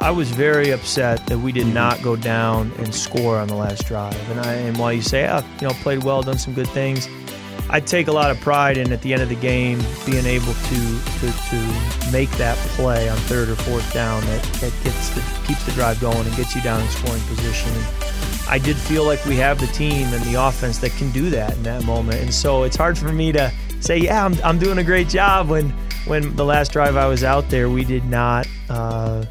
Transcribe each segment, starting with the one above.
I was very upset that we did not go down and score on the last drive. And I and while you say, ah, you know, played well, done some good things, I take a lot of pride in at the end of the game being able to to, to make that play on third or fourth down that, that gets the, keeps the drive going and gets you down in scoring position. And I did feel like we have the team and the offense that can do that in that moment. And so it's hard for me to say, yeah, I'm, I'm doing a great job when when the last drive I was out there, we did not uh,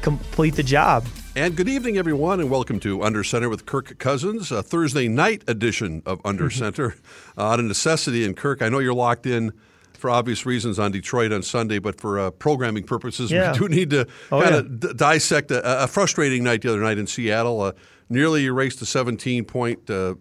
complete the job. And good evening, everyone, and welcome to Under Center with Kirk Cousins, a Thursday night edition of Under mm-hmm. Center. Uh, out of necessity, and Kirk, I know you're locked in for obvious reasons on Detroit on Sunday, but for uh, programming purposes, yeah. we do need to oh, kind of yeah. d- dissect a, a, frustrating night the other night in Seattle. Uh, nearly erased a 17 point uh,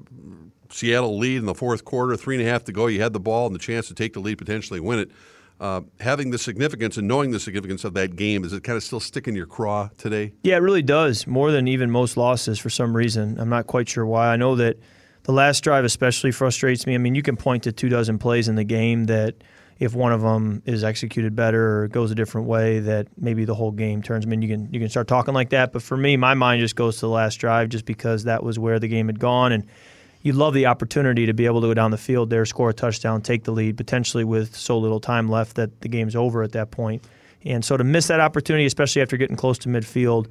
Seattle lead in the fourth quarter, three and a half to go. You had the ball and the chance to take the lead, potentially win it. Uh, having the significance and knowing the significance of that game, does it kind of still stick in your craw today? Yeah, it really does, more than even most losses for some reason. I'm not quite sure why. I know that the last drive especially frustrates me. I mean, you can point to two dozen plays in the game that if one of them is executed better or goes a different way, that maybe the whole game turns. I mean, you can you can start talking like that, but for me, my mind just goes to the last drive, just because that was where the game had gone and you love the opportunity to be able to go down the field there, score a touchdown, take the lead, potentially with so little time left that the game's over at that point. And so to miss that opportunity, especially after getting close to midfield,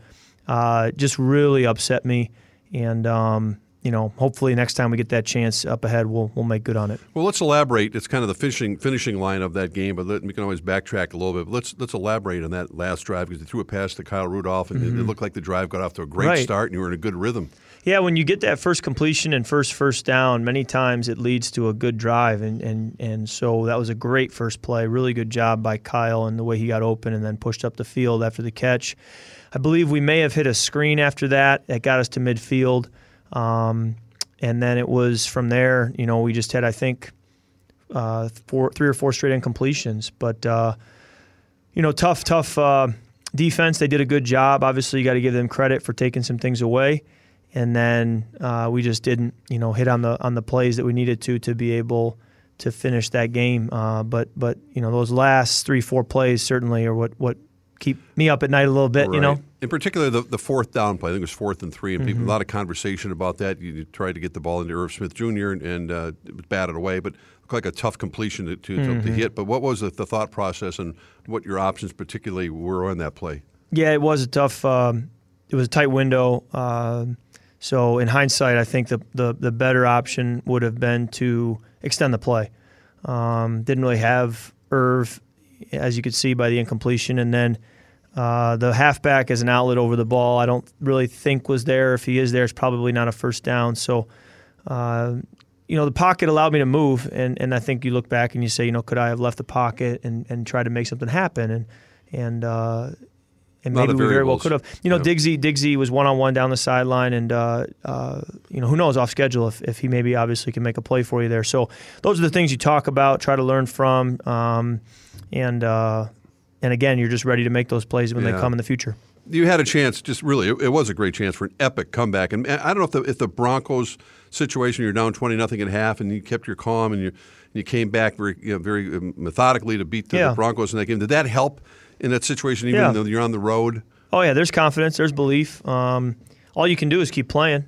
uh, just really upset me. And um, you know, hopefully next time we get that chance up ahead, we'll we'll make good on it. Well, let's elaborate. It's kind of the finishing finishing line of that game, but let, we can always backtrack a little bit. But let's let's elaborate on that last drive because they threw a pass to Kyle Rudolph, and mm-hmm. it, it, looked like the drive got off to a great right. start, and you were in a good rhythm. Yeah, when you get that first completion and first first down, many times it leads to a good drive, and and and so that was a great first play. Really good job by Kyle and the way he got open and then pushed up the field after the catch. I believe we may have hit a screen after that that got us to midfield. Um, and then it was from there. You know, we just had I think uh, four, three or four straight incompletions, but uh, you know, tough, tough uh, defense. They did a good job. Obviously, you got to give them credit for taking some things away, and then uh, we just didn't, you know, hit on the on the plays that we needed to to be able to finish that game. Uh, but but you know, those last three four plays certainly are what what keep me up at night a little bit, right. you know. In particular, the, the fourth down play, I think it was fourth and three, and mm-hmm. people, a lot of conversation about that. You, you, tried to get the ball into Irv Smith Jr. and, and uh, batted away, but looked like a tough completion to, to, mm-hmm. to hit. But what was the, the, thought process and what your options particularly were on that play? Yeah, it was a tough. Um, it was a tight window. Uh, so in hindsight, I think the, the, the better option would have been to extend the play. Um, didn't really have Irv as you could see by the incompletion. And then uh, the halfback as an outlet over the ball, I don't really think was there. If he is there, it's probably not a first down. So, uh, you know, the pocket allowed me to move, and, and I think you look back and you say, you know, could I have left the pocket and, and tried to make something happen? And and uh, and maybe we very well could have. You know, yeah. Diggsy Diggsy was one on one down the sideline, and uh, uh, you know who knows off schedule if, if he maybe obviously can make a play for you there. So those are the things you talk about, try to learn from. Um, and uh, and again, you're just ready to make those plays when yeah. they come in the future. You had a chance, just really, it, it, was a great chance for an epic comeback. And I don't know if the, if the Broncos situation, you're down twenty nothing at half, and you kept your calm and you you came back very you know, very um, methodically to beat the, yeah. the, Broncos in that game. Did that help in that situation, even yeah. though you're on the road? Oh yeah, there's confidence, there's belief. Um, all you can do is keep playing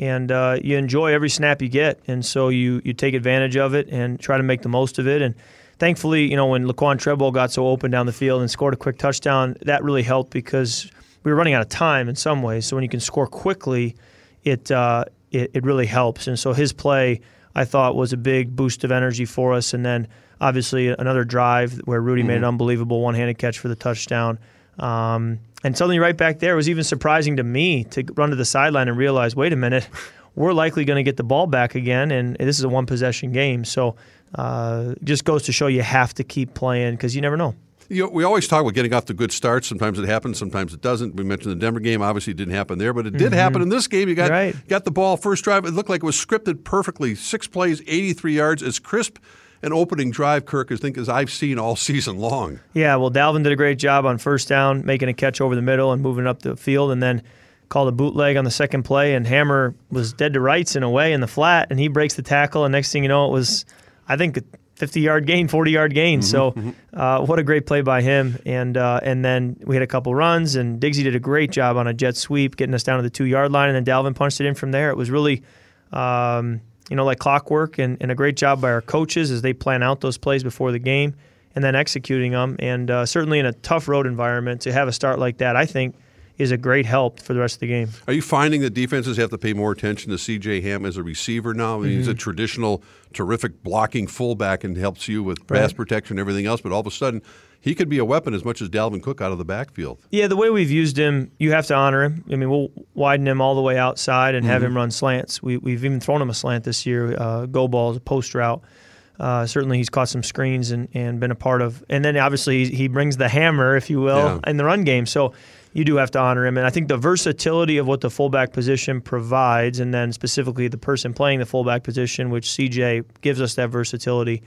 and uh, you enjoy every snap you get, and so you you take advantage of it and try to make the most of it. And thankfully, you know, when Laquan Treadwell got so open down the field and scored a quick touchdown, that really helped because we were running out of time in some ways. So when you can score quickly, it uh, it, it really helps. And so his play, I thought, was a big boost of energy for us. And then obviously another drive where Rudy mm-hmm. made an unbelievable one-handed catch for the touchdown. Um, and suddenly, right back there, it was even surprising to me to run to the sideline and realize, wait a minute, we're likely going to get the ball back again, and this is a one-possession game. So uh, just goes to show you have to keep playing because you never know. You know, we always talk about getting off to good starts. Sometimes it happens, sometimes it doesn't. We mentioned the Denver game. Obviously, it didn't happen there, but it did mm-hmm. happen in this game. You got right. got the ball first drive. It looked like it was scripted perfectly. Six plays, 83 yards, as crisp an opening drive, Kirk, I think, as I've seen all season long. Yeah, well, Dalvin did a great job on first down, making a catch over the middle and moving up the field, and then called a bootleg on the second play, and Hammer was dead to rights in a way in the flat, and he breaks the tackle, and next thing you know, it was, I think, a 50 yard gain, 40 yard gain. so, uh, what a great play by him. And uh, and then we had a couple runs, and Diggsy did a great job on a jet sweep, getting us down to the two yard line, and then Dalvin punched it in from there. It was really, um, you know, like clockwork, and, and a great job by our coaches as they plan out those plays before the game and then executing them. And uh, certainly in a tough road environment, to have a start like that, I think is a great help for the rest of the game. Are you finding that defenses have to pay more attention to C.J. Ham as a receiver now? I mean, mm-hmm. He's a mm-hmm. traditional, terrific blocking fullback and helps you with right. pass protection and everything else, but all of a sudden he could be a weapon as much as Dalvin Cook out of the backfield. Yeah, the way we've used him, you have to honor him. I mean, we'll widen him all the way outside and mm-hmm. have him run slants. We, have even thrown him a slant this year, uh, go balls, a post route. Uh, certainly, he's caught some screens and, and been a part of. And then obviously he brings the hammer, if you will, yeah. in the run game. So you do have to honor him. And I think the versatility of what the fullback position provides, and then specifically the person playing the fullback position, which CJ gives us that versatility,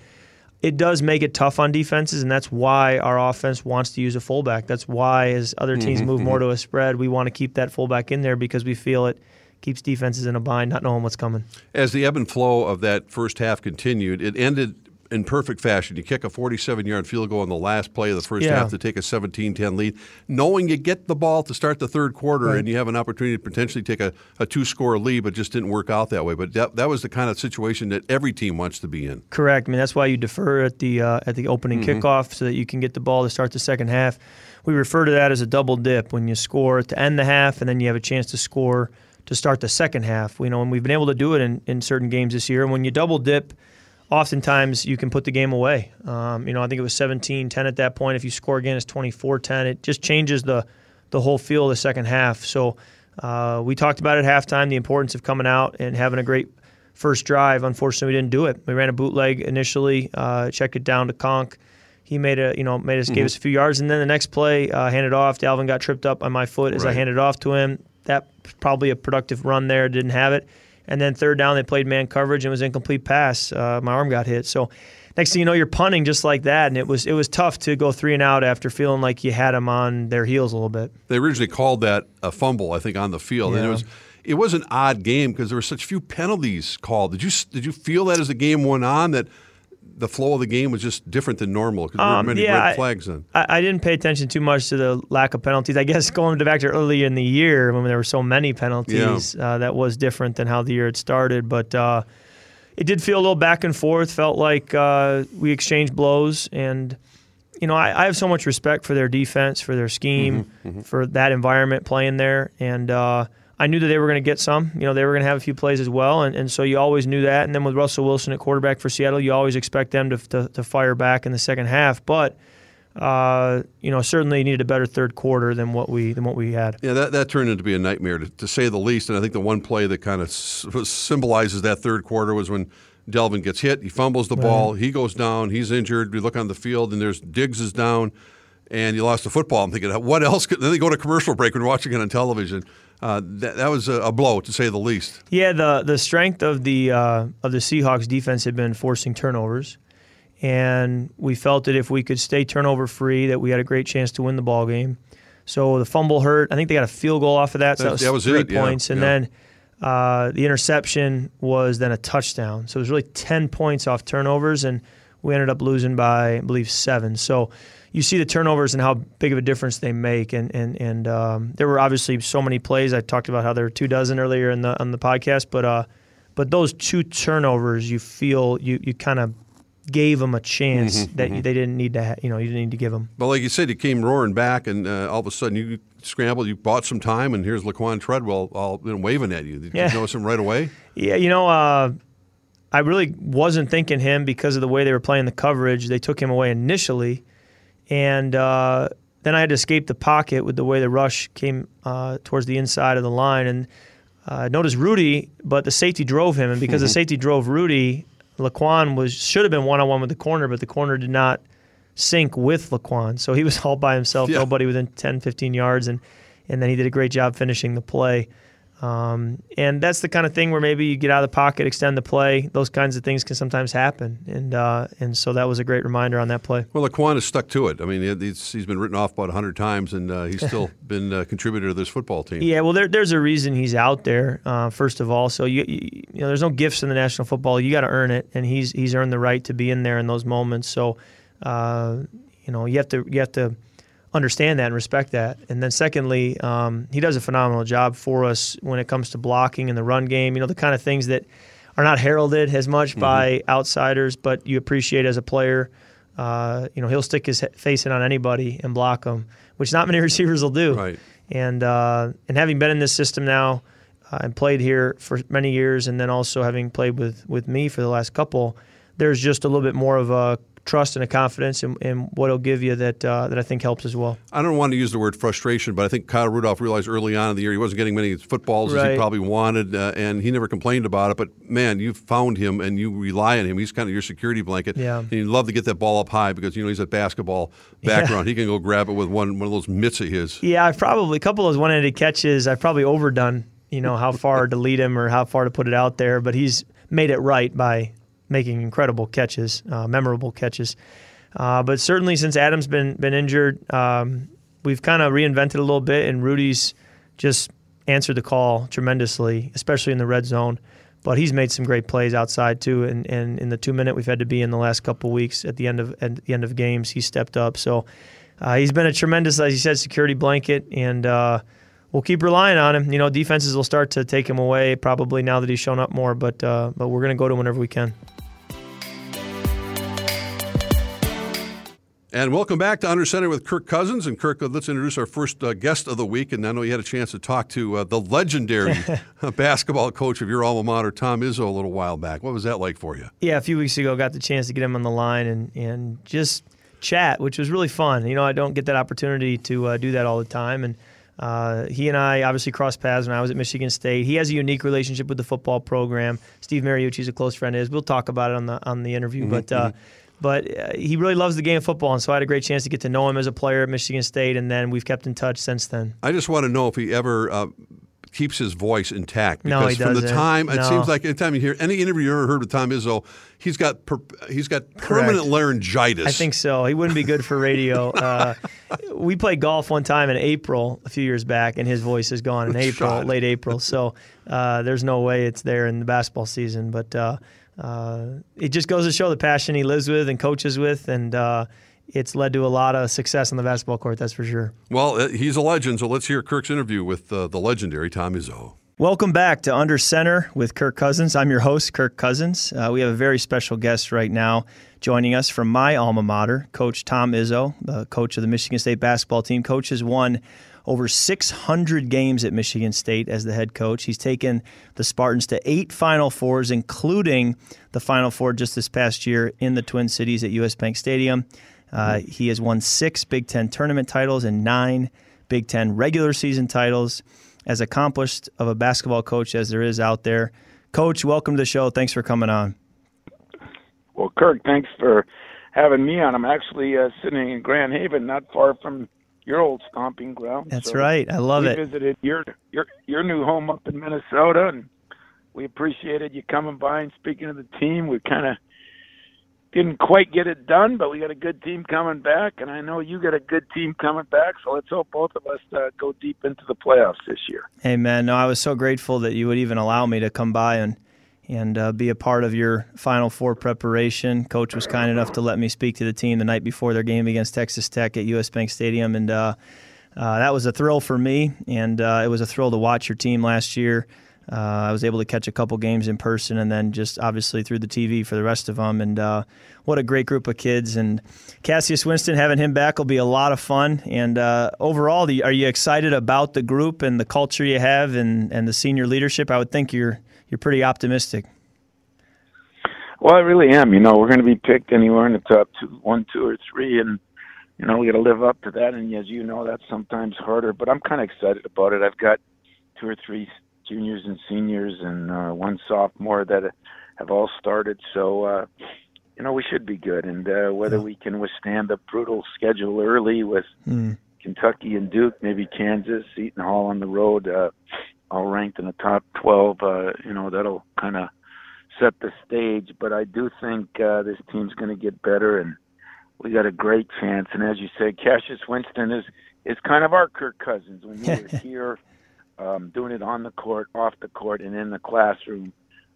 it does make it tough on defenses, and that's why our offense wants to use a fullback. That's why, as other teams mm-hmm, move more mm-hmm. to a spread, we want to keep that fullback in there because we feel it keeps defenses in a bind, not knowing what's coming. As the ebb and flow of that first half continued, it ended in perfect fashion. You kick a 47 yard field goal on the last play of the first yeah. half to take a 17 10 lead, knowing you get the ball to start the third quarter right. and you have an opportunity to potentially take a, a two score lead, but just didn't work out that way. But that, that was the kind of situation that every team wants to be in. Correct. I mean, that's why you defer at the, uh, at the opening mm-hmm. kickoff so that you can get the ball to start the second half. We refer to that as a double dip when you score to end the half and then you have a chance to score to start the second half. You know, and we've been able to do it in, in certain games this year. And when you double dip, oftentimes you can put the game away. Um, you know, I think it was 17-10 at that point. If you score again, it's 24-10. It just changes the the whole feel of the second half. So uh, we talked about at halftime the importance of coming out and having a great first drive. Unfortunately, we didn't do it. We ran a bootleg initially, uh, checked it down to Conk. He made a, you know, made us, mm-hmm. gave us a few yards, and then the next play, uh, handed off. Dalvin got tripped up on my foot as right. I handed off to him. That probably a productive run there. Didn't have it. And then third down, they played man coverage and it was incomplete pass. Uh, my arm got hit. So next thing you know, you're punting just like that, and it was it was tough to go three and out after feeling like you had them on their heels a little bit. They originally called that a fumble, I think, on the field, yeah. and it was it was an odd game because there were such few penalties called. Did you did you feel that as the game went on that the flow of the game was just different than normal because there were um, many yeah, red flags then. I, I, didn't pay attention too much to the lack of penalties. I guess going back to early in the year when there were so many penalties, yeah. uh, that was different than how the year had started. But uh, it did feel a little back and forth. Felt like uh, we exchanged blows, and you know I, I, have so much respect for their defense, for their scheme, mm-hmm, mm-hmm. for that environment playing there, and uh, I knew that they were going to get some. You know, they were going to have a few plays as well, and, and so you always knew that. And then with Russell Wilson at quarterback for Seattle, you always expect them to, to, to fire back in the second half. But uh, you know, certainly needed a better third quarter than what we than what we had. Yeah, that, that turned into be a nightmare to, to say the least. And I think the one play that kind of symbolizes that third quarter was when Dalvin gets hit, he fumbles the right. ball, he goes down, he's injured. We look on the field, and there's Diggs is down, and you lost the football. I'm thinking, what else? Could, then they go to commercial break when you're watching it on television uh, that, that was a, a, blow to say the least. Yeah, the the strength of the uh, of the Seahawks defense had been forcing turnovers, and we felt that if we could stay turnover free, that we had a great chance to win the ball game. So the fumble hurt. I think they got a field goal off of that. So that was, that was three it, points, yeah, and yeah. then. Uh, the interception was then a touchdown. So it was really 10 points off turnovers, and we ended up losing by, I believe, seven. So you see the turnovers and how big of a difference they make. And and and um, there were obviously so many plays. I talked about how there were two dozen earlier in the on the podcast, but uh, but those two turnovers, you feel you you kind of gave them a chance mm-hmm, that mm-hmm. they didn't need to. Ha- you know, you didn't need to give them. But like you said, you came roaring back, and uh, all of a sudden you scrambled. You bought some time, and here's Laquan Treadwell all you know, waving at you. Did yeah. you notice him right away? Yeah, you know. Uh, I really wasn't thinking him because of the way they were playing the coverage. They took him away initially, and uh, then I had to escape the pocket with the way the rush came uh, towards the inside of the line. And uh, noticed Rudy, but the safety drove him, and because mm-hmm. the safety drove Rudy, Laquan was should have been one on one with the corner, but the corner did not sync with Laquan, so he was all by himself, yeah. nobody within 10, 15 yards, and and then he did a great job finishing the play. Um, and that's the kind of thing where maybe you get out of the pocket, extend the play. Those kinds of things can sometimes happen, and uh, and so that was a great reminder on that play. Well, Laquan has stuck to it. I mean, he's, he's been written off about hundred times, and uh, he's still been a contributor to this football team. Yeah, well, there, there's a reason he's out there. Uh, first of all, so you, you know, there's no gifts in the National Football. You got to earn it, and he's he's earned the right to be in there in those moments. So, uh, you know, you have to you have to understand that and respect that. And then secondly, um, he does a phenomenal job for us when it comes to blocking in the run game. You know, the kind of things that are not heralded as much mm-hmm. by outsiders, but you appreciate as a player. Uh, you know, he'll stick his face in on anybody and block them, which not many receivers will do. Right. And uh, and having been in this system now uh, and played here for many years, and then also having played with with me for the last couple, there's just a little bit more of a trust and a confidence in, in what he'll give you that uh, that I think helps as well. I don't want to use the word frustration, but I think Kyle Rudolph realized early on in the year he wasn't getting many footballs right. as he probably wanted, uh, and he never complained about it. But man, you found him and you rely on him. He's kind of your security blanket. Yeah. And you love to get that ball up high because you know he's a basketball background. Yeah. He can go grab it with one one of those mitts of his. Yeah, I've probably a couple of those one-handed catches. I've probably overdone. You know how far to lead him or how far to put it out there, but he's made it right by making incredible catches, uh, memorable catches. Uh, but certainly since Adam's been been injured, um, we've kind of reinvented a little bit, and Rudy's just answered the call tremendously, especially in the red zone. But he's made some great plays outside too, and, and in the two minute we've had to be in the last couple weeks at the end of at the end of games, he stepped up. So uh, he's been a tremendous, as you said, security blanket, and uh, we'll keep relying on him. You know, defenses will start to take him away probably now that he's shown up more, but uh, but we're going to go to him whenever we can. And welcome back to Under Center with Kirk Cousins. And Kirk, let's introduce our first uh, guest of the week. And I know you had a chance to talk to uh, the legendary basketball coach of your alma mater, Tom Izzo, a little while back. What was that like for you? Yeah, a few weeks ago, got the chance to get him on the line and and just chat, which was really fun. You know, I don't get that opportunity to uh, do that all the time, and. Uh, he and I obviously crossed paths when I was at Michigan State. He has a unique relationship with the football program. Steve Mariucci is a close friend of his. We'll talk about it on the on the interview, mm-hmm, but uh, mm-hmm but uh, he really loves the game of football, and so I had a great chance to get to know him as a player at Michigan State, and then we've kept in touch since then. I just want to know if he ever uh, keeps his voice intact because no, he from doesn't. the time no. it seems like anytime you hear any interview you ever heard with Tom Izzo, he's got per, he's got permanent Correct. laryngitis. I think so. He wouldn't be good for radio. uh, we played golf one time in April a few years back, and his voice is gone in April, Shot. late April. So uh, there's no way it's there in the basketball season, but. Uh, uh, it just goes to show the passion he lives with and coaches with, and uh, it's led to a lot of success on the basketball court. That's for sure. Well, uh, he's a legend, so let's hear Kirk's interview with uh, the legendary Tom Izzo. Welcome back to Under Center with Kirk Cousins. I'm your host, Kirk Cousins. Uh, we have a very special guest right now joining us from my alma mater, Coach Tom Izzo, the coach of the Michigan State basketball team. Coach has won over 600 games at Michigan State as the head coach. He's taken the Spartans to eight Final Fours, including the Final Four just this past year in the Twin Cities at US Bank Stadium. Uh, he has won six Big Ten tournament titles and nine Big Ten regular season titles. As accomplished of a basketball coach as there is out there. Coach, welcome to the show. Thanks for coming on. Well, Kirk, thanks for having me on. I'm actually uh, sitting in Grand Haven, not far from your old stomping ground. That's so right. I love it. we it. Visited your your your new home up in Minnesota, and we appreciated you coming by and speaking to the team. We kind of didn't quite get it done, but we got a good team coming back, and I know you got a good team coming back. So let's hope both of us uh, go deep into the playoffs this year. Hey, man, no, I was so grateful that you would even allow me to come by and and uh, be a part of your Final Four preparation. Coach was kind enough to let me speak to the team the night before their game against Texas Tech at US Bank Stadium, and uh, uh, that was a thrill for me, and uh, it was a thrill to watch your team last year. Uh, I was able to catch a couple games in person, and then just obviously through the TV for the rest of them. And uh, what a great group of kids! And Cassius Winston, having him back will be a lot of fun. And overall, are you excited about the group and the culture you have, and, and the senior leadership? I would think you're you're pretty optimistic. Well, I really am. You know, we're going to be picked anywhere in the top two, one, two, or three, and you know we got to live up to that. And as you know, that's sometimes harder. But I'm kind of excited about it. I've got two or three juniors and seniors, and uh, one sophomore that have all started. So uh, you know we should be good. And uh, whether we can withstand a brutal schedule early with mm. Kentucky and Duke, maybe Kansas, Seton Hall on the road. Uh, all ranked in the top 12. Uh, you know, that'll kind of set the stage. But I do think uh, this team's going to get better, and we got a great chance. And as you said, Cassius Winston is is kind of our Kirk Cousins when you were here, um, doing it on the court, off the court, and in the classroom.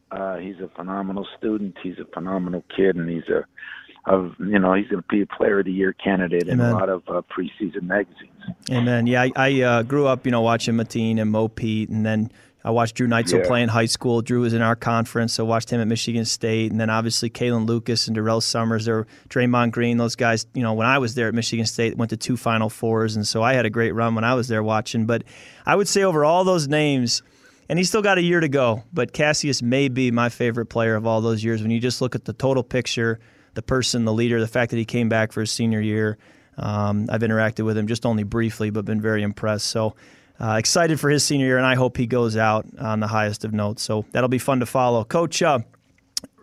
Uh, he's a phenomenal student. He's a phenomenal kid, and he's a of you know he's going to be a player of the year candidate in a lot of uh, preseason magazines. Amen. Yeah, I, I uh, grew up you know watching Mateen and Mo Pete, and then I watched Drew Neitzel yeah. play in high school. Drew was in our conference, so I watched him at Michigan State, and then obviously Kalin Lucas and Durrell Summers or Draymond Green. Those guys, you know, when I was there at Michigan State, went to two Final Fours, and so I had a great run when I was there watching. But I would say over all those names and he's still got a year to go. But Cassius may be my favorite player of all those years. When you just look at the total picture, the person, the leader, the fact that he came back for his senior year. Um, I've interacted with him just only briefly, but been very impressed. So uh, excited for his senior year, and I hope he goes out on the highest of notes. So that'll be fun to follow. Coach, uh,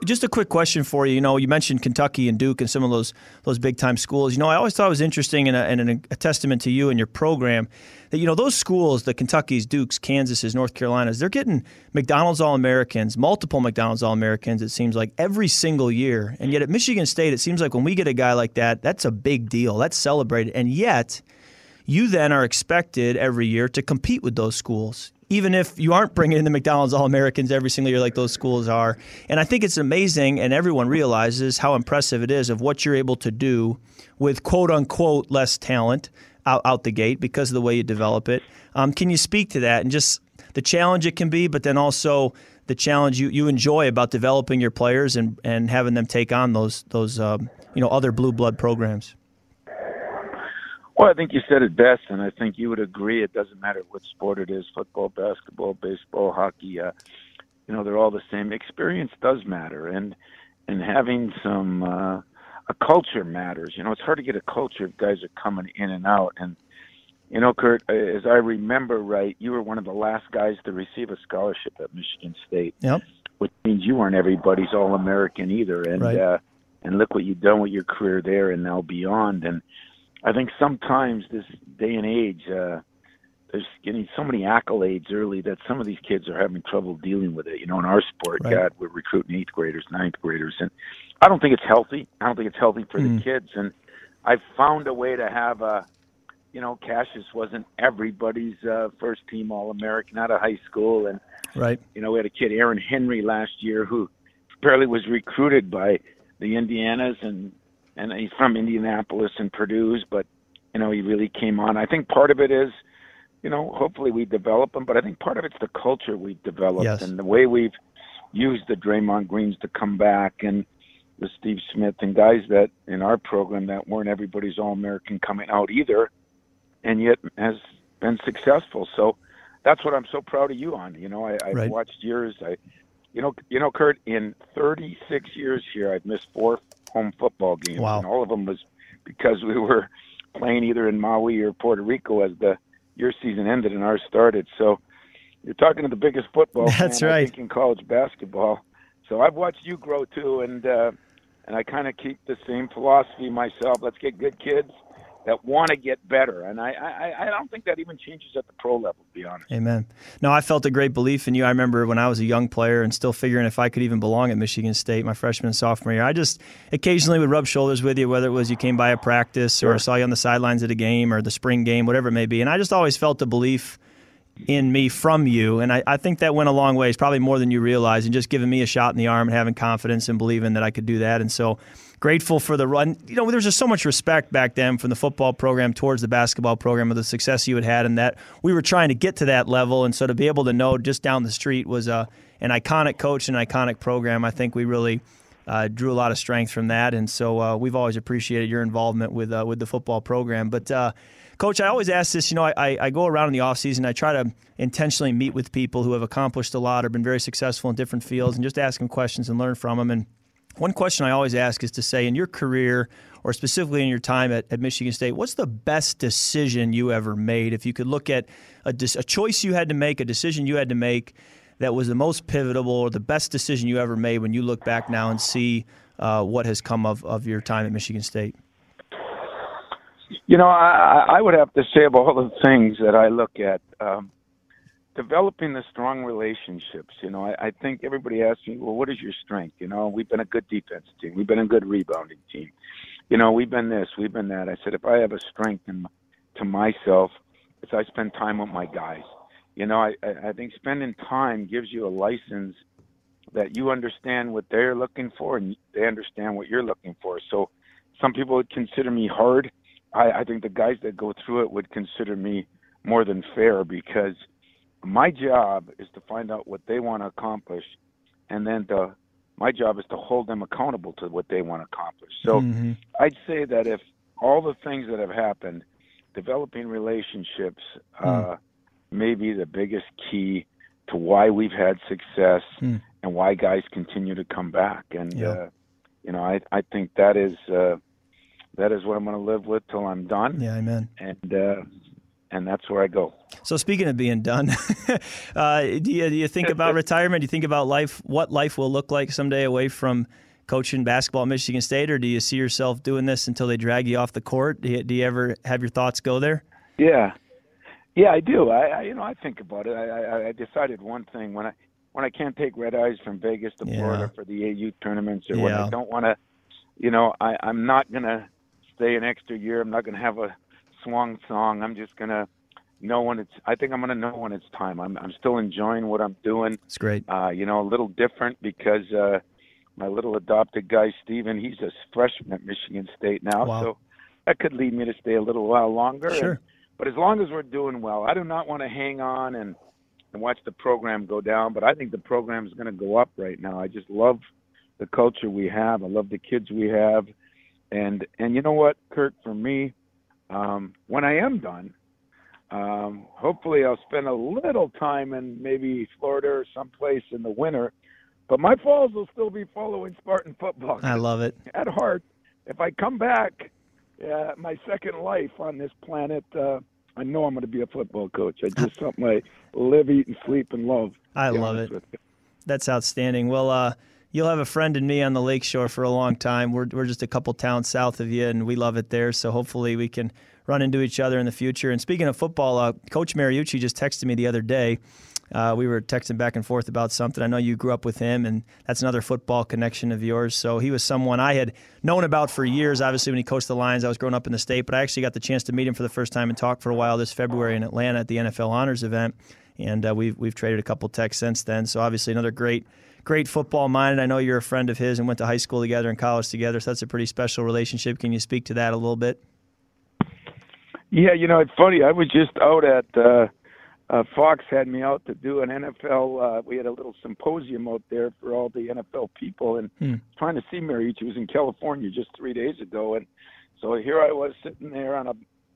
just a quick question for you. You know, you mentioned Kentucky and Duke and some of those those big time schools. You know, I always thought it was interesting and a, and a testament to you and your program that you know those schools, the Kentuckies, Dukes, Kansases, North Carolinas, they're getting McDonald's All Americans, multiple McDonald's All Americans. It seems like every single year, and yet at Michigan State, it seems like when we get a guy like that, that's a big deal. That's celebrated, and yet you then are expected every year to compete with those schools even if you aren't bringing in the McDonald's All Americans every single year like those schools are. And I think it's amazing, and everyone realizes how impressive it is of what you're able to do with quote unquote less talent out, out the gate because of the way you develop it. Um, can you speak to that and just the challenge it can be, but then also the challenge you, you enjoy about developing your players and, and having them take on those those um, you know other blue blood programs? Well, I think you said it best, and I think you would agree. It doesn't matter what sport it is football, basketball, baseball, hockey. Uh, you know, they're all the same. Experience does matter, and and having some uh, a culture matters. You know, it's hard to get a culture if guys are coming in and out. And you know, Kurt, uh, as I remember right, you were one of the last guys to receive a scholarship at Michigan State. Yep. Which means you weren't everybody's All American either. And right. uh, and look what you've done with your career there and now beyond. And I think sometimes this day and age, uh, there's getting so many accolades early that some of these kids are having trouble dealing with it. You know, in our sport, right. God, we're recruiting eighth graders, ninth graders, and I don't think it's healthy. I don't think it's healthy for mm. the kids. And I've found a way to have a, you know, Cassius wasn't everybody's uh, first team All American out of high school, and right. You know, we had a kid, Aaron Henry, last year who barely was recruited by the Indianas and and he's from Indianapolis and Purdue's, but you know he really came on. I think part of it is, you know, hopefully we develop him, but I think part of it's the culture we've developed yes. and the way we've used the Draymond Greens to come back and the Steve Smith and guys that in our program that weren't everybody's All American coming out either, and yet has been successful. So that's what I'm so proud of you on. You know, I, I've right. watched yours. I, you know, you know, Kurt, in 36 years here, I've missed four home football games. Wow. And all of them was because we were playing either in Maui or Puerto Rico as the your season ended and ours started. So you're talking to the biggest football That's fan, right. In college basketball. So I've watched you grow too, and uh, and I kind of keep the same philosophy myself. Let's get good kids that want to get better. And I, I, I don't think that even changes at the pro level, to be honest. Amen. No, I felt a great belief in you. I remember when I was a young player and still figuring if I could even belong at Michigan State my freshman and sophomore year. I just occasionally would rub shoulders with you, whether it was you came by a practice sure. or saw you on the sidelines at a game or the spring game, whatever it may be. And I just always felt a belief in me from you. And I, I think that went a long ways, probably more than you realize, and just giving me a shot in the arm and having confidence and believing that I could do that. And so grateful for the run. You know, there's just so much respect back then from the football program towards the basketball program of the success you had had, and that we were trying to get to that level. And so to be able to know just down the street was a, an iconic coach and iconic program. I think we really uh, drew a lot of strength from that, and so uh, we've always appreciated your involvement with uh, with the football program. But uh, Coach, I always ask this. You know, I, I go around in the offseason, I try to intentionally meet with people who have accomplished a lot or been very successful in different fields and just ask them questions and learn from them. And one question I always ask is to say, in your career, or specifically in your time at, at Michigan State, what's the best decision you ever made? If you could look at a, a choice you had to make, a decision you had to make that was the most pivotal or the best decision you ever made when you look back now and see uh, what has come of, of your time at Michigan State? You know, I, I would have to say of all the things that I look at, um, developing the strong relationships. You know, I, I think everybody asks me, well, what is your strength? You know, we've been a good defense team. We've been a good rebounding team. You know, we've been this, we've been that. I said, if I have a strength in, to myself, it's I spend time with my guys. You know, I, I think spending time gives you a license that you understand what they're looking for and they understand what you're looking for. So some people would consider me hard. I, I think the guys that go through it would consider me more than fair because – my job is to find out what they want to accomplish, and then to, my job is to hold them accountable to what they want to accomplish. So mm-hmm. I'd say that if all the things that have happened, developing relationships mm. uh, may be the biggest key to why we've had success mm. and why guys continue to come back. And yeah. uh, you know, I I think that is uh, that is what I'm going to live with till I'm done. Yeah, amen. And uh, and that's where I go. So speaking of being done, uh, do, you, do you think about retirement? Do you think about life? What life will look like someday away from coaching basketball at Michigan State, or do you see yourself doing this until they drag you off the court? Do you, do you ever have your thoughts go there? Yeah, yeah, I do. I, I you know I think about it. I, I, I decided one thing when I when I can't take red eyes from Vegas to yeah. Florida for the AU tournaments, or yeah. when I don't want to, you know, I, I'm not gonna stay an extra year. I'm not gonna have a swan song. I'm just gonna know when it's. I think I'm gonna know when it's time. I'm I'm still enjoying what I'm doing. It's great. Uh, you know, a little different because uh, my little adopted guy Steven, he's a freshman at Michigan State now, wow. so that could lead me to stay a little while longer. Sure. And, but as long as we're doing well, I do not want to hang on and and watch the program go down. But I think the program is going to go up right now. I just love the culture we have. I love the kids we have, and and you know what, Kurt, for me um, when I am done, um, hopefully I'll spend a little time in maybe Florida or someplace in the winter. But my falls will still be following Spartan football. I love it. At heart, if I come back, uh, my second life on this planet, uh, I know I'm going to be a football coach. I just something I live, eat, and sleep and love. I love it. That's outstanding. Well, uh, you'll have a friend in me on the lakeshore for a long time. We're, we're just a couple towns south of you, and we love it there. So hopefully we can run into each other in the future. And speaking of football, uh, Coach Mariucci just texted me the other day. Uh, we were texting back and forth about something. I know you grew up with him, and that's another football connection of yours. So he was someone I had known about for years. Obviously, when he coached the Lions, I was growing up in the state, but I actually got the chance to meet him for the first time and talk for a while this February in Atlanta at the NFL Honors event. And uh, we've we've traded a couple texts since then. So obviously, another great great football mind. I know you're a friend of his and went to high school together and college together, so that's a pretty special relationship. Can you speak to that a little bit? Yeah, you know, it's funny. I was just out at uh, uh, Fox had me out to do an NFL. Uh, we had a little symposium out there for all the NFL people, and hmm. trying to see Mary. She was in California just three days ago, and so here I was sitting there on a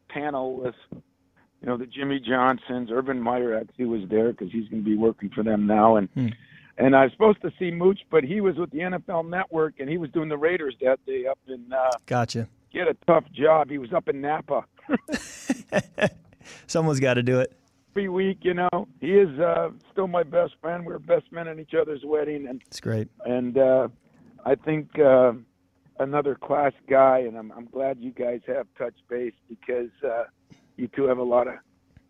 panel with, you know, the Jimmy Johnsons. Urban Meyer actually was there because he's going to be working for them now, and. Hmm and I was supposed to see Mooch, but he was with the NFL Network, and he was doing the Raiders that day up in. Uh, gotcha. He had a tough job. He was up in Napa. Someone's got to do it. Every week, you know, he is uh, still my best friend. We are best men at each other's wedding, and it's great. And uh, I think uh, another class guy, and I'm, I'm glad you guys have touched base because uh, you two have a lot of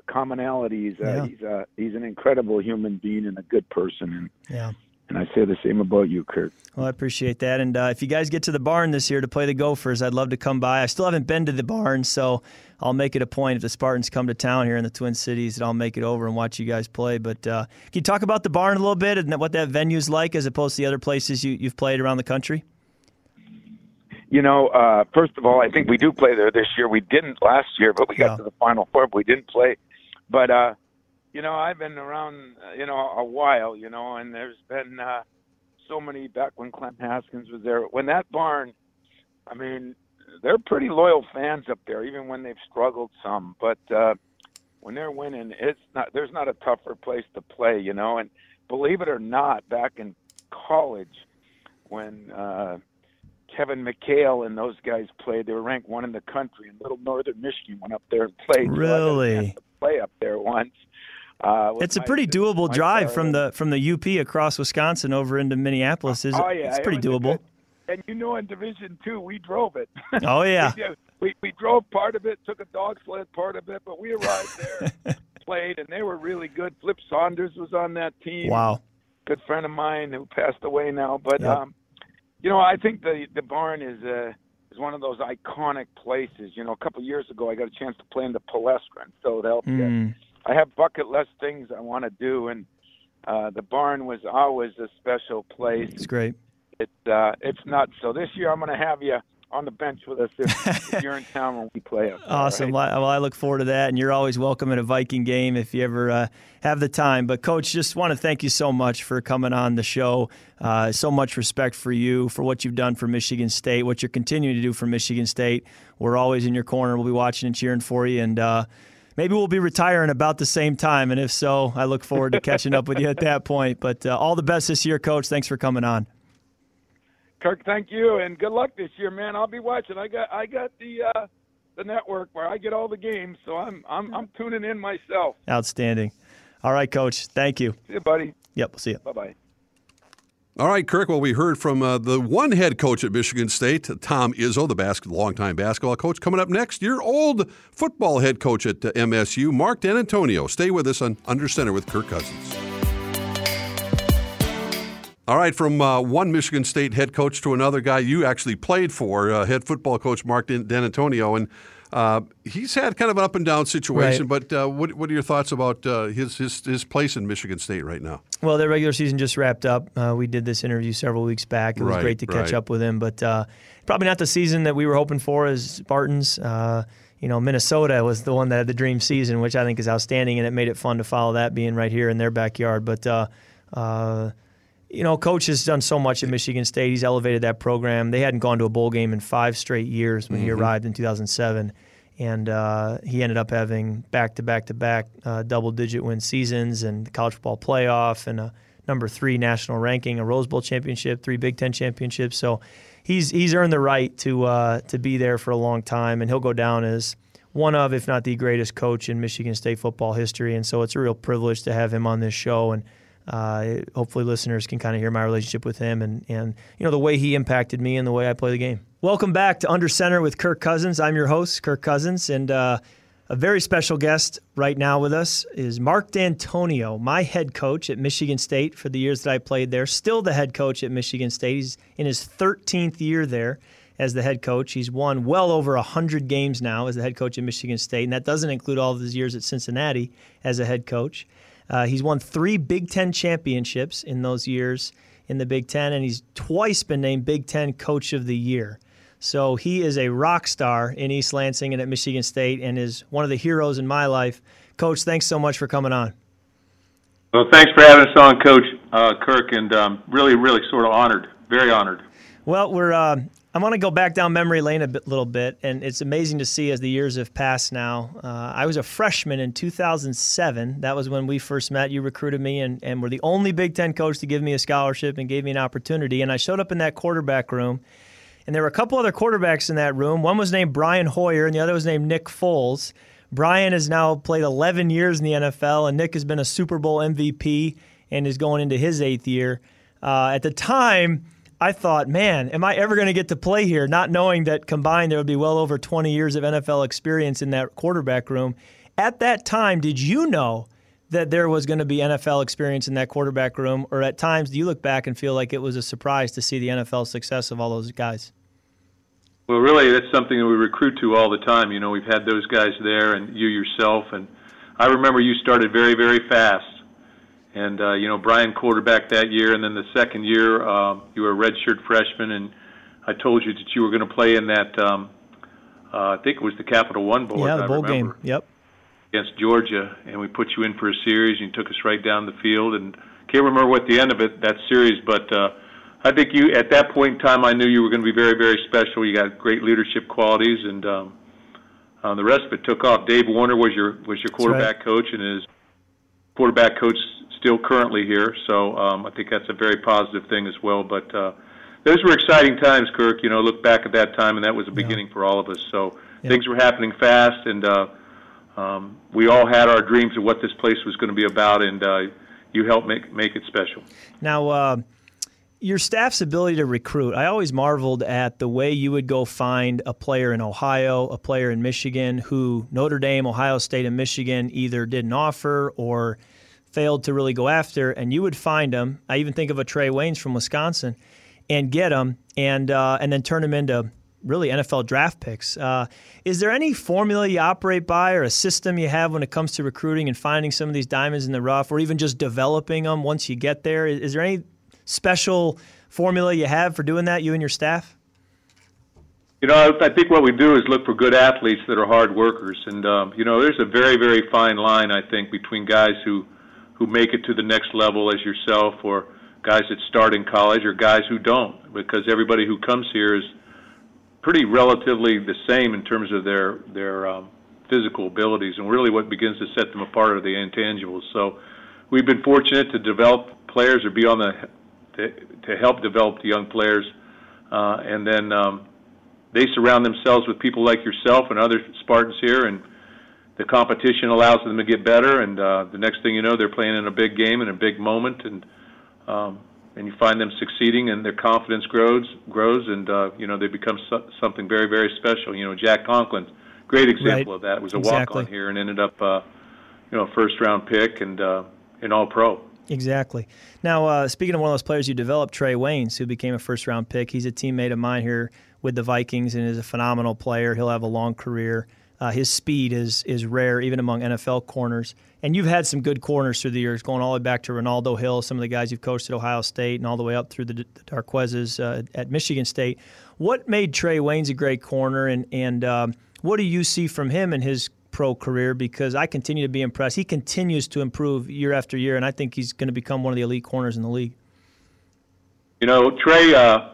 commonalities. Uh, yeah. He's uh, he's an incredible human being and a good person. And, yeah. And I say the same about you, Kurt. Well, I appreciate that. And uh, if you guys get to the barn this year to play the Gophers, I'd love to come by. I still haven't been to the barn, so I'll make it a point if the Spartans come to town here in the Twin Cities that I'll make it over and watch you guys play. But uh, can you talk about the barn a little bit and what that venue's like as opposed to the other places you, you've played around the country? You know, uh, first of all, I think we do play there this year. We didn't last year, but we got yeah. to the Final Four. But we didn't play but uh, you know, I've been around, uh, you know, a while, you know, and there's been uh, so many back when Clem Haskins was there. When that barn, I mean, they're pretty loyal fans up there, even when they've struggled some. But uh, when they're winning, it's not. There's not a tougher place to play, you know. And believe it or not, back in college, when uh, Kevin McHale and those guys played, they were ranked one in the country. And Little Northern Michigan went up there and played. Really? So play up there once. Uh, it's a pretty doable drive from the from the UP across Wisconsin over into Minneapolis. Is oh, yeah. It's pretty it doable. And you know, in Division Two, we drove it. Oh yeah. we, we, we drove part of it, took a dog sled part of it, but we arrived there. played, and they were really good. Flip Saunders was on that team. Wow. Good friend of mine who passed away now. But Yep. um, you know, I think the the barn is uh, is one of those iconic places. You know, a couple of years ago, I got a chance to play in the Palestra in Philadelphia. Mm, I have bucket list things I want to do, and uh, the barn was always a special place. it's great. It's uh, it's nuts. So this year, I'm going to have you on the bench with us if, if you're in town when we play up. Awesome. right? Well, I look forward to that, and you're always welcome at a Viking game if you ever uh, have the time. But, Coach, just want to thank you so much for coming on the show. Uh, so much respect for you, for what you've done for Michigan State, what you're continuing to do for Michigan State. We're always in your corner. We'll be watching and cheering for you, and uh, maybe we'll be retiring about the same time. And if so, I look forward to catching up with you at that point. But uh, all the best this year, Coach. Thanks for coming on. Kirk, thank you, and good luck this year, man. I'll be watching. I got I got the uh, the network where I get all the games, so I'm I'm I'm tuning in myself. Outstanding. All right, Coach. Thank you. See you, buddy. Yep, we'll see you. Bye bye. All right, Kirk. Well, we heard from uh, the one head coach at Michigan State, Tom Izzo, the basket, longtime basketball coach. Coming up next, your old football head coach at uh, MSU, Mark Dantonio. Stay with us on Under Center with Kirk Cousins. All right, from uh, one Michigan State head coach to another guy you actually played for, uh, head football coach Mark Dantonio, and uh, he's had kind of an up and down situation. Right. But uh, what, what are your thoughts about uh, his, his his place in Michigan State right now? Well, the regular season just wrapped up. Uh, we did this interview several weeks back. It was Right, great to catch right. up with him, but uh, probably not the season that we were hoping for as Spartans. Uh, you know, Minnesota was the one that had the dream season, which I think is outstanding, and it made it fun to follow that being right here in their backyard. But uh, uh, you know, coach has done so much at Michigan State. He's elevated that program. They hadn't gone to a bowl game in five straight years when he arrived in 2007, and uh, he ended up having back to back to back double digit win seasons and the college football playoff and a number three national ranking, a Rose Bowl championship, three Big Ten championships. So he's he's earned the right to uh, to be there for a long time, and he'll go down as one of, if not the greatest coach in Michigan State football history. And so it's a real privilege to have him on this show and. Uh, hopefully, listeners can kind of hear my relationship with him and, and you know the way he impacted me and the way I play the game. Welcome back to Under Center with Kirk Cousins. I'm your host, Kirk Cousins, and uh, a very special guest right now with us is Mark Dantonio, my head coach at Michigan State for the years that I played there. Still the head coach at Michigan State. He's in his 13th year there as the head coach. He's won well over 100 games now as the head coach at Michigan State, and that doesn't include all of his years at Cincinnati as a head coach. Uh, he's won three Big Ten championships in those years in the Big Ten, and he's twice been named Big Ten Coach of the Year. So he is a rock star in East Lansing and at Michigan State, and is one of the heroes in my life. Coach, thanks so much for coming on. Well, thanks for having us on, Coach uh, Kirk, and um, really, really sort of honored, very honored. Well, we're. Uh, I want to go back down memory lane a bit, little bit, and it's amazing to see as the years have passed. Now, uh, I was a freshman in 2007. That was when we first met. You recruited me, and, and were the only Big Ten coach to give me a scholarship and gave me an opportunity. And I showed up in that quarterback room, and there were a couple other quarterbacks in that room. One was named Brian Hoyer, and the other was named Nick Foles. Brian has now played 11 years in the NFL, and Nick has been a Super Bowl MVP and is going into his eighth year. Uh, at the time, I thought, man, am I ever going to get to play here? Not knowing that combined there would be well over 20 years of NFL experience in that quarterback room. At that time, did you know that there was going to be NFL experience in that quarterback room? Or at times, do you look back and feel like it was a surprise to see the NFL success of all those guys? Well, really, that's something that we recruit to all the time. You know, we've had those guys there, and you yourself. And I remember you started very, very fast. And uh, you know, Brian quarterback that year, and then the second year uh, you were a redshirt freshman, and I told you that you were going to play in that. Um, uh, I think it was the Capital One bowl. yeah, the I bowl remember, game. Yep. against Georgia, and we put you in for a series. And you took us right down the field, and can't remember what the end of it that series, but uh, I think you at that point in time I knew you were going to be very, very special. You got great leadership qualities, and um, uh, the rest of it took off. Dave Warner was your was your quarterback coach, and is quarterback coach still currently here. So um, I think that's a very positive thing as well. But uh, those were exciting times, Kirk. You know, look back at that time, and that was a beginning for all of us. So Yeah. things were happening fast, and uh, um, we all had our dreams of what this place was going to be about, and uh, you helped make make it special. Now, uh, your staff's ability to recruit. I always marveled at the way you would go find a player in Ohio, a player in Michigan who Notre Dame, Ohio State, and Michigan either didn't offer or failed to really go after, and you would find them. I even think of a Trae Waynes from Wisconsin, and get them, and uh, and then turn them into really NFL draft picks. Uh, is there any formula you operate by or a system you have when it comes to recruiting and finding some of these diamonds in the rough, or even just developing them once you get there? Is, is there any special formula you have for doing that, you and your staff? You know, I think what we do is look for good athletes that are hard workers, and um, you know, there's a very, very fine line I think between guys who who make it to the next level as yourself, or guys that start in college, or guys who don't, because everybody who comes here is pretty relatively the same in terms of their their um, physical abilities, and really what begins to set them apart are the intangibles. So, we've been fortunate to develop players or be on the to, to help develop the young players, uh, and then um, they surround themselves with people like yourself and other Spartans here, and the competition allows them to get better. And uh, the next thing you know, they're playing in a big game in a big moment, and um, and you find them succeeding, and their confidence grows grows, and uh, you know they become so- something very very special. You know, Jack Conklin, great example right. of that. Was a exactly. walk on here and ended up, uh, you know, first round pick and uh, an All Pro. Exactly. Now, uh, speaking of one of those players you developed, Trae Waynes, who became a first round pick, he's a teammate of mine here with the Vikings and is a phenomenal player. He'll have a long career. Uh, his speed is is rare, even among NFL corners. And you've had some good corners through the years, going all the way back to Renaldo Hill, some of the guys you've coached at Ohio State, and all the way up through the, the Darquezes uh, at Michigan State. What made Trae Waynes a great corner, and and um, what do you see from him in his pro career? Because I continue to be impressed. He continues to improve year after year, and I think he's going to become one of the elite corners in the league. You know, Trae uh,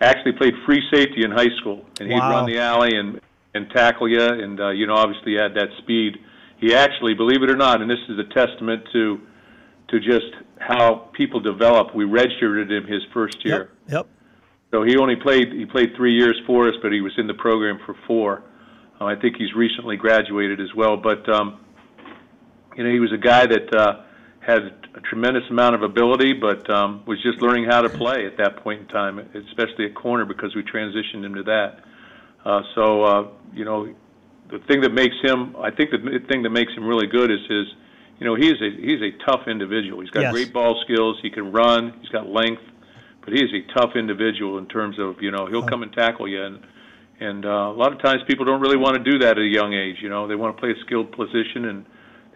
actually played free safety in high school, and he'd Wow. run the alley and and tackle you, and uh, you know, obviously had that speed. He actually, believe it or not, and this is a testament to to just how people develop. We redshirted him his first year. Yep. Yep. So he only played he played three years for us, but he was in the program for four. Uh, I think he's recently graduated as well. But um, you know, he was a guy that uh, had a tremendous amount of ability, but um, was just learning how to play at that point in time, especially at corner because we transitioned him to that. Uh, so uh, you know, the thing that makes him, I think the thing that makes him really good is his, you know, he's a he's a tough individual. He's got Yes. great ball skills. He can run. He's got length but he is a tough individual in terms of you know he'll come and tackle you and and uh, a lot of times people don't really want to do that at a young age you know they want to play a skilled position and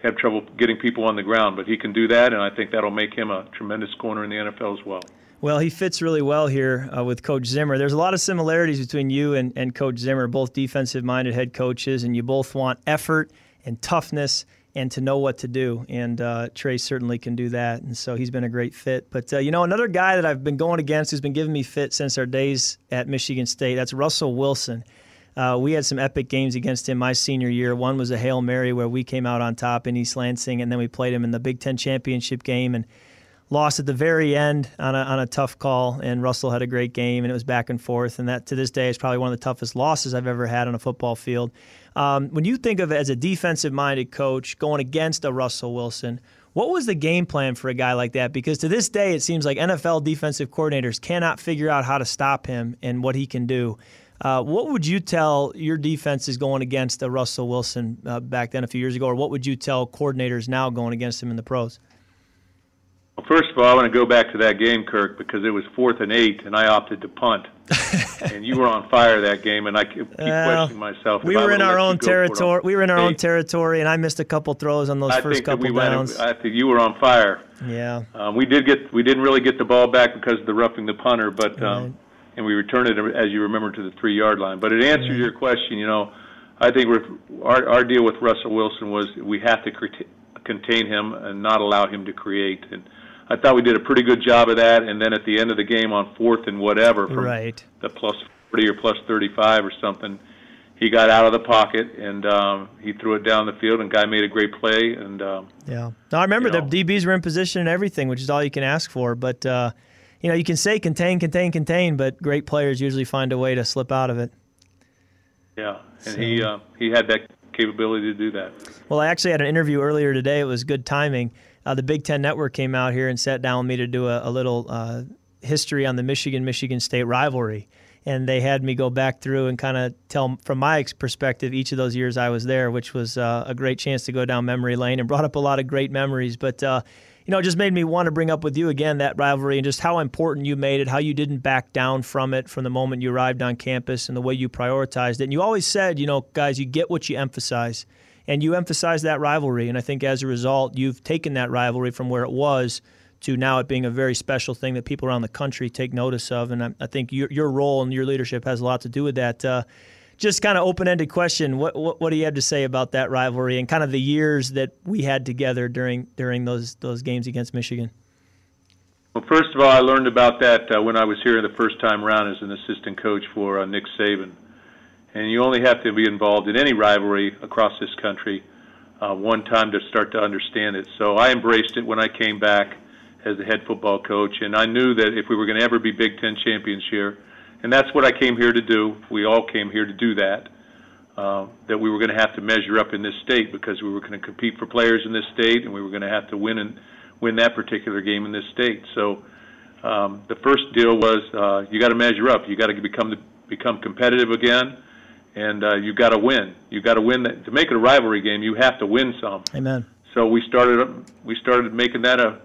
have trouble getting people on the ground but he can do that and I think that'll make him a tremendous corner in the NFL as well Well, he fits really well here uh, with Coach Zimmer. There's a lot of similarities between you and, and Coach Zimmer, both defensive minded head coaches, and you both want effort and toughness and to know what to do. And uh, Trae certainly can do that. And so he's been a great fit. But, uh, you know, another guy that I've been going against who's been giving me fit since our days at Michigan State, that's Russell Wilson. Uh, we had some epic games against him my senior year. One was a Hail Mary where we came out on top in East Lansing, and then we played him in the Big Ten championship game. And lost at the very end on a, on a tough call, and Russell had a great game, and it was back and forth. And that to this day is probably one of the toughest losses I've ever had on a football field. Um, when you think of as a defensive minded coach going against a Russell Wilson, what was the game plan for a guy like that? Because to this day, it seems like NFL defensive coordinators cannot figure out how to stop him and what he can do. Uh, what would you tell your defenses going against a Russell Wilson uh, back then a few years ago, or what would you tell coordinators now going against him in the pros? Well, first of all, I want to go back to that game, Kirk, because it was fourth and eight, and I opted to punt. and you were on fire that game, and I keep Well, questioning myself. We were in our own go for it on territory. We were in our own territory, and I missed a couple throws on those I first couple we went- downs. I think you were on fire. yeah, Um, we did get we didn't really get the ball back because of the roughing the punter, but um, Right. and we returned it as you remember to the three yard line. But it answers your question. You know, I think our our deal with Russell Wilson was we have to contain him and not allow him to create. And I thought we did a pretty good job of that. And then at the end of the game on fourth and whatever from right. the plus forty or plus thirty five or something. He got out of the pocket and um, he threw it down the field, and guy made a great play. And um, Yeah. No, I remember You know. the DBs were in position and everything, which is all you can ask for. But uh, you know, you can say contain, contain, contain, but great players usually find a way to slip out of it. yeah, and he uh, he had that capability to do that. Well, I actually had an interview earlier today. It was good timing. Uh, the Big Ten Network came out here and sat down with me to do a, a little uh, history on the Michigan Michigan State rivalry, and they had me go back through and kind of tell from my perspective each of those years I was there, which was uh, a great chance to go down memory lane and brought up a lot of great memories. But uh, you know, it just made me want to bring up with you again that rivalry and just how important you made it, how you didn't back down from it from the moment you arrived on campus and the way you prioritized it. And you always said, you know, guys, you get what you emphasize. And you emphasize that rivalry. And I think as a result, you've taken that rivalry from where it was to now it being a very special thing that people around the country take notice of. And I, I think your, your role and your leadership has a lot to do with that. Uh, just kind of open-ended question. What, what, what do you have to say about that rivalry and kind of the years that we had together during during those those games against Michigan? Well, first of all, I learned about that uh, when I was here the first time around as an assistant coach for uh, Nick Saban. And you only have to be involved in any rivalry across this country uh, one time to start to understand it. So I embraced it when I came back as the head football coach, and I knew that if we were going to ever be Big Ten champions here, and that's what I came here to do. We all came here to do that. Uh, that we were going to have to measure up in this state because we were going to compete for players in this state, and we were going to have to win and win that particular game in this state. So um, the first deal was uh, you got to measure up. You got to become the, become competitive again, and uh, you got to win. You've got to win that to make it a rivalry game. You have to win some. Amen. So we started we started making that a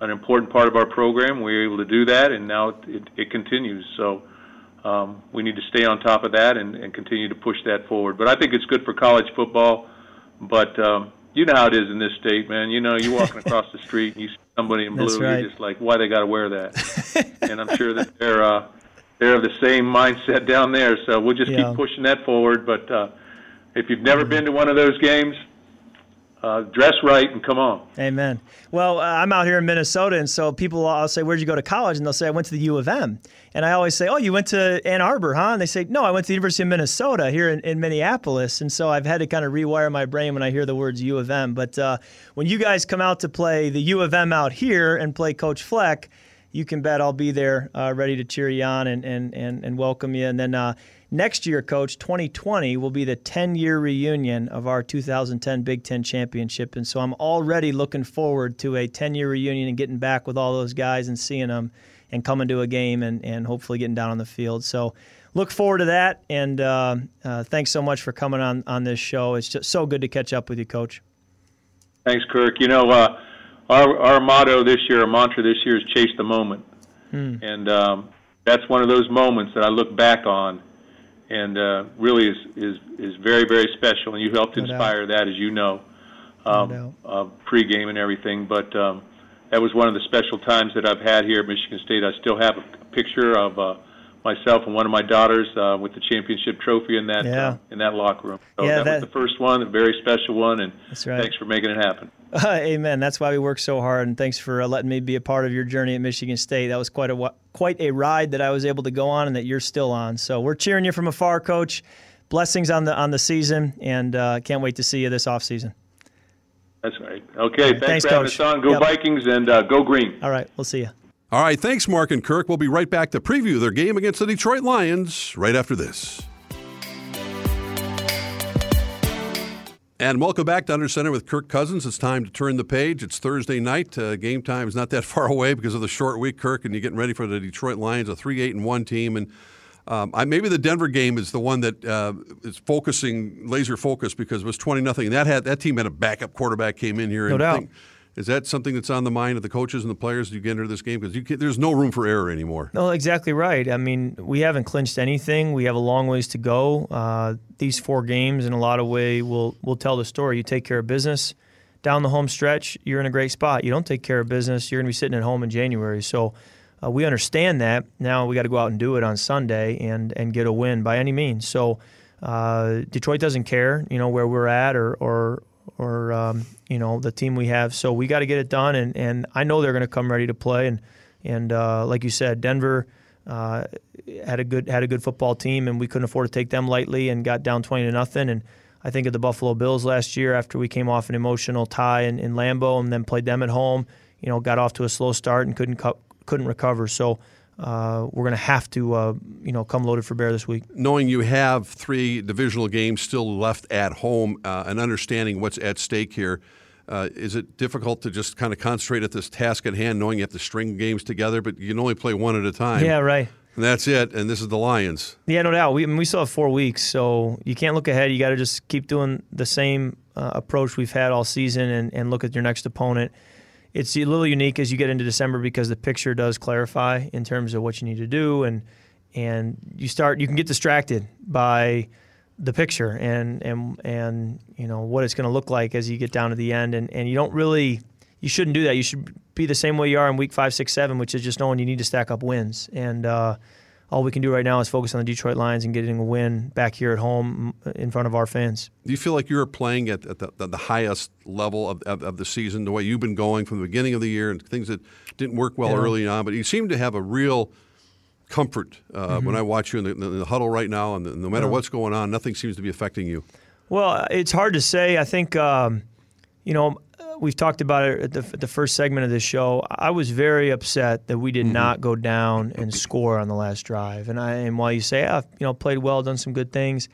an important part of our program. We were able to do that, and now it, it continues. So um, we need to stay on top of that and, and continue to push that forward. But I think it's good for college football. But um, you know how it is in this state, man. You know, you're walking across the street and you see somebody in blue, right. you're just like, why they got to wear that? and I'm sure that they're uh, they're of the same mindset down there. So we'll just Yeah. keep pushing that forward. But uh, if you've never been to one of those games, uh, dress right and come on. Amen. Well, uh, I'm out here in Minnesota, and so people, I'll say, "Where'd you go to college?" And they'll say, "I went to the U of M." And I always say, "Oh, you went to Ann Arbor, huh?" And they say, "No, I went to the University of Minnesota here in, in Minneapolis." And so I've had to kind of rewire my brain when I hear the words U of M. But uh, when you guys come out to play the U of M out here and play Coach Fleck, you can bet I'll be there, uh, ready to cheer you on and and and, and welcome you. And then. Uh, Next year, Coach, 2020 will be the 10 year reunion of our 2010 Big Ten Championship. And so I'm already looking forward to a 10 year reunion and getting back with all those guys and seeing them and coming to a game and, and hopefully getting down on the field. So look forward to that. And uh, uh, thanks so much for coming on, on this show. It's just so good to catch up with you, Coach. Thanks, Kirk. You know, uh, our our motto this year, our mantra this year is chase the moment, and um, that's one of those moments that I look back on, and uh, really is is is very very special. And you helped No doubt. inspire that, as you know, No um, doubt. uh, pregame and everything. But um, that was one of the special times that I've had here at Michigan State. I still have a picture of. Uh, Myself and one of my daughters uh, with the championship trophy in that Yeah. uh, in that locker room. So Yeah, that, that- was the first one, a very special one, and That's right. thanks for making it happen. Amen. That's why we work so hard, and thanks for uh, letting me be a part of your journey at Michigan State. That was quite a quite a ride that I was able to go on, and that you're still on. So we're cheering you from afar, Coach. Blessings on the on the season, and uh, can't wait to see you this off season. That's right. Okay, thanks, Thanks, for having Coach. us on. Go Yep. Vikings and uh, go green. All right, we'll see you. All right, thanks, Mark and Kirk. We'll be right back to preview their game against the Detroit Lions right after this. And welcome back to Under Center with Kirk Cousins. It's time to turn the page. It's Thursday night. Uh, game time is not that far away because of the short week, Kirk, and you're getting ready for the Detroit Lions, a three eight and one team. And um, I, maybe the Denver game is the one that uh, is focusing laser focus because it was twenty nothing. That had that team had a backup quarterback came in here. No and doubt. think- is that something that's on the mind of the coaches and the players as you get into this game? Because there's no room for error anymore. No, exactly right. I mean, we haven't clinched anything. We have a long ways to go. Uh, these four games, in a lot of way, will will tell the story. You take care of business down the home stretch, you're in a great spot. You don't take care of business, you're going to be sitting at home in January. So uh, we understand that. Now we got to go out and do it on Sunday and and get a win by any means. So uh, Detroit doesn't care, you know, where we're at or or or um, you know the team we have. So we got to get it done, and, and I know they're going to come ready to play. And and uh, like you said, Denver uh, had a good had a good football team, and we couldn't afford to take them lightly, and got down twenty to nothing. And I think of the Buffalo Bills last year after we came off an emotional tie in, in Lambeau, and then played them at home. You know, got off to a slow start and couldn't couldn't recover. So. Uh, we're going to have to, uh, you know, come loaded for bear this week. Knowing you have three divisional games still left at home uh, and understanding what's at stake here, Uh, is it difficult to just kind of concentrate at this task at hand, knowing you have to string games together, but you can only play one at a time? Yeah, right. And that's it. And this is the Lions. Yeah, no doubt. We I mean, we still have four weeks, so you can't look ahead. You got to just keep doing the same uh, approach we've had all season, and, and look at your next opponent. It's a little unique as you get into December because the picture does clarify in terms of what you need to do, and and you start you can get distracted by the picture and and and you know what it's going to look like as you get down to the end, and and you don't really you shouldn't do that. You should be the same way you are in week five, six, seven, which is just knowing you need to stack up wins. And uh, all we can do right now is focus on the Detroit Lions and getting a win back here at home in front of our fans. Do you feel like you're playing at, at the, the, highest level of, of, of, the season, the way you've been going from the beginning of the year and things that didn't work well yeah. early on? But you seem to have a real comfort uh, mm-hmm. when I watch you in the, in the huddle right now, and no matter yeah. what's going on, nothing seems to be affecting you. Well, it's hard to say. I think, um, you know, we've talked about it at the, at the, first segment of this show. I was very upset that we did mm-hmm. not go down and score on the last drive. And I and while you say, ah, you know, played well, done some good things,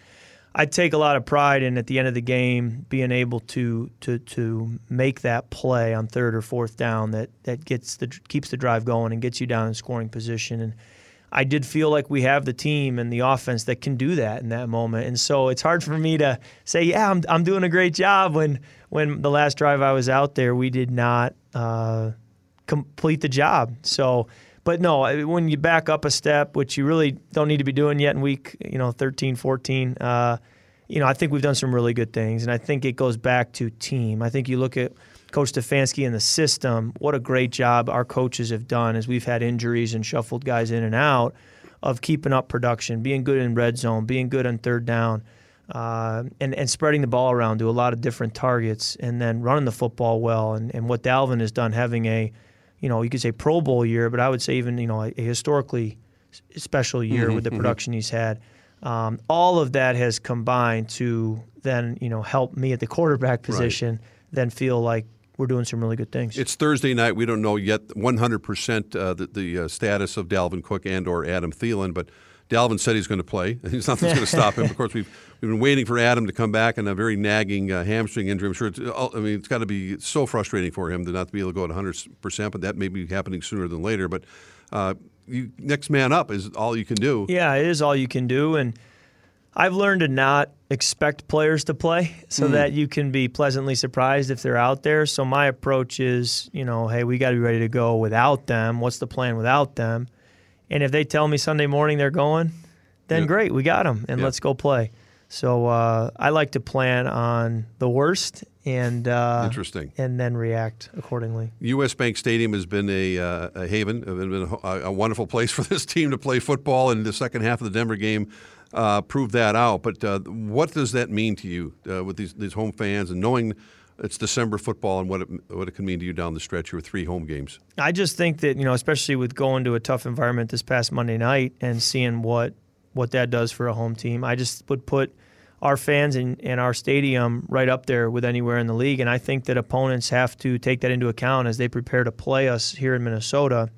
I take a lot of pride in at the end of the game being able to to to make that play on third or fourth down that that gets the keeps the drive going and gets you down in scoring position and. I did feel like we have the team and the offense that can do that in that moment. And so it's hard for me to say, yeah, I'm, I'm doing a great job when when the last drive I was out there, we did not uh, complete the job. So, but no, when you back up a step, which you really don't need to be doing yet in week, you know, 13, 14, uh, you know, I think we've done some really good things. And I think it goes back to team. I think you look at Coach Stefanski and the system, what a great job our coaches have done as we've had injuries and shuffled guys in and out of keeping up production, being good in red zone, being good on third down uh, and, and spreading the ball around to a lot of different targets and then running the football well. And, and what Dalvin has done, having a, you know, you could say Pro Bowl year, but I would say even, you know, a, a historically special year mm-hmm, with the mm-hmm. production mm-hmm. he's had. Um, all of that has combined to then, you know, help me at the quarterback position, right. then feel like we're doing some really good things. It's Thursday night. We don't know yet 100% uh, the, the uh, status of Dalvin Cook and or Adam Thielen, but – Dalvin said he's going to play. Nothing's going to stop him. Of course, we've we've been waiting for Adam to come back and a very nagging uh, hamstring injury. I'm sure. It's, uh, I mean, it's got to be so frustrating for him to not be able to go at 100 percent. But that may be happening sooner than later. But uh, you, next man up is all you can do. Yeah, it is all you can do, and I've learned to not expect players to play so mm. that you can be pleasantly surprised if they're out there. So my approach is, you know, hey, we got to be ready to go without them. What's the plan without them? And if they tell me Sunday morning they're going, then yep. great, we got them, and yep. let's go play. So uh, I like to plan on the worst and uh, interesting, and then react accordingly. U.S. Bank Stadium has been a, uh, a haven, been a, a, wonderful place for this team to play football, and the second half of the Denver game uh, proved that out. But uh, what does that mean to you uh, with these these home fans and knowing? it's December football and what it, what it can mean to you down the stretch. with three home games. I just think that you know, especially with going to a tough environment this past Monday night and seeing what what that does for a home team, I just would put our fans and, and our stadium right up there with anywhere in the league. And I think that opponents have to take that into account as they prepare to play us here in Minnesota.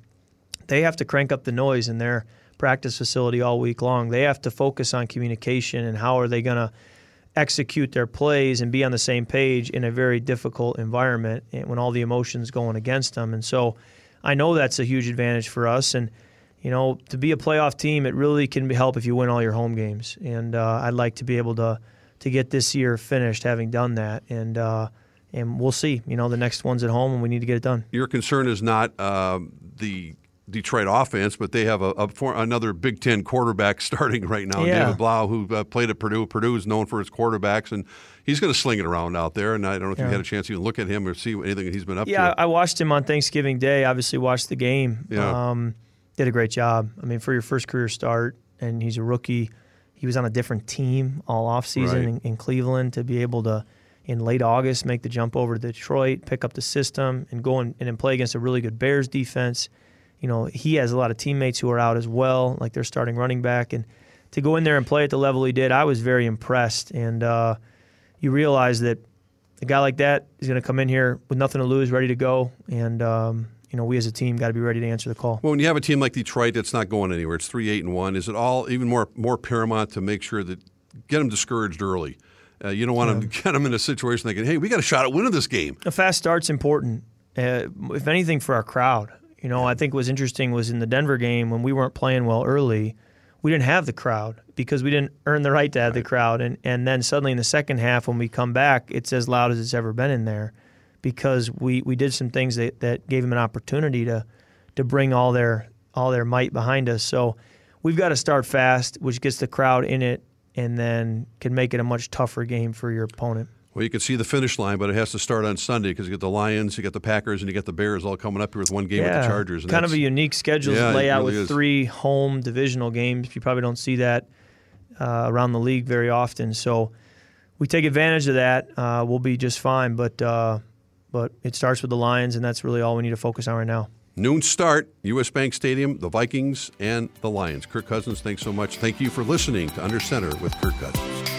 They have to crank up the noise in their practice facility all week long. They have to focus on communication and how are they going to execute their plays and be on the same page in a very difficult environment when all the emotions going against them. And so I know that's a huge advantage for us. And, you know, to be a playoff team, it really can help if you win all your home games. And uh, I'd like to be able to, to get this year finished having done that. And, uh, and we'll see. You know, the next one's at home, and we need to get it done. Your concern is not uh, the Detroit offense, but they have a, a for, another Big Ten quarterback starting right now, yeah. David Blough, who uh, played at Purdue. Purdue is known for its quarterbacks, and he's going to sling it around out there. And I don't know if yeah. you had a chance to even look at him or see anything he's been up yeah, to. Yeah, I watched him on Thanksgiving Day. Obviously, watched the game. Yeah. Um, did a great job. I mean, for your first career start, and he's a rookie. He was on a different team all offseason right. in, in Cleveland to be able to in late August make the jump over to Detroit, pick up the system, and go and, and play against a really good Bears defense you know, he has a lot of teammates who are out as well, like they're starting running back. And to go in there and play at the level he did, I was very impressed. And uh, you realize that a guy like that is going to come in here with nothing to lose, ready to go. And, um, you know, we as a team got to be ready to answer the call. Well, when you have a team like Detroit that's not going anywhere, it's three eight and one. Is it all even more more paramount to make sure that get them discouraged early Uh, you don't want to get them in a situation thinking, "Hey, we got a shot at winning this game." A fast start's important, uh, if anything, for our crowd. You know, I think what was interesting was in the Denver game when we weren't playing well early, we didn't have the crowd because we didn't earn the right to have right. the crowd, and and then suddenly in the second half when we come back, it's as loud as it's ever been in there, because we we did some things that that gave them an opportunity to to bring all their all their might behind us. So we've got to start fast, which gets the crowd in it, and then can make it a much tougher game for your opponent. Well, you can see the finish line, but it has to start on Sunday because you get the Lions, you get the Packers, and you get the Bears all coming up here with one game yeah, with the Chargers. It's kind of a unique schedule yeah, layout really with is. three home divisional games. You probably don't see that uh, around the league very often. So we take advantage of that. Uh, we'll be just fine. But uh, but it starts with the Lions, and that's really all we need to focus on right now. Noon start, U.S. Bank Stadium, the Vikings, and the Lions. Kirk Cousins, thanks so much. Thank you for listening to Under Center with Kirk Cousins.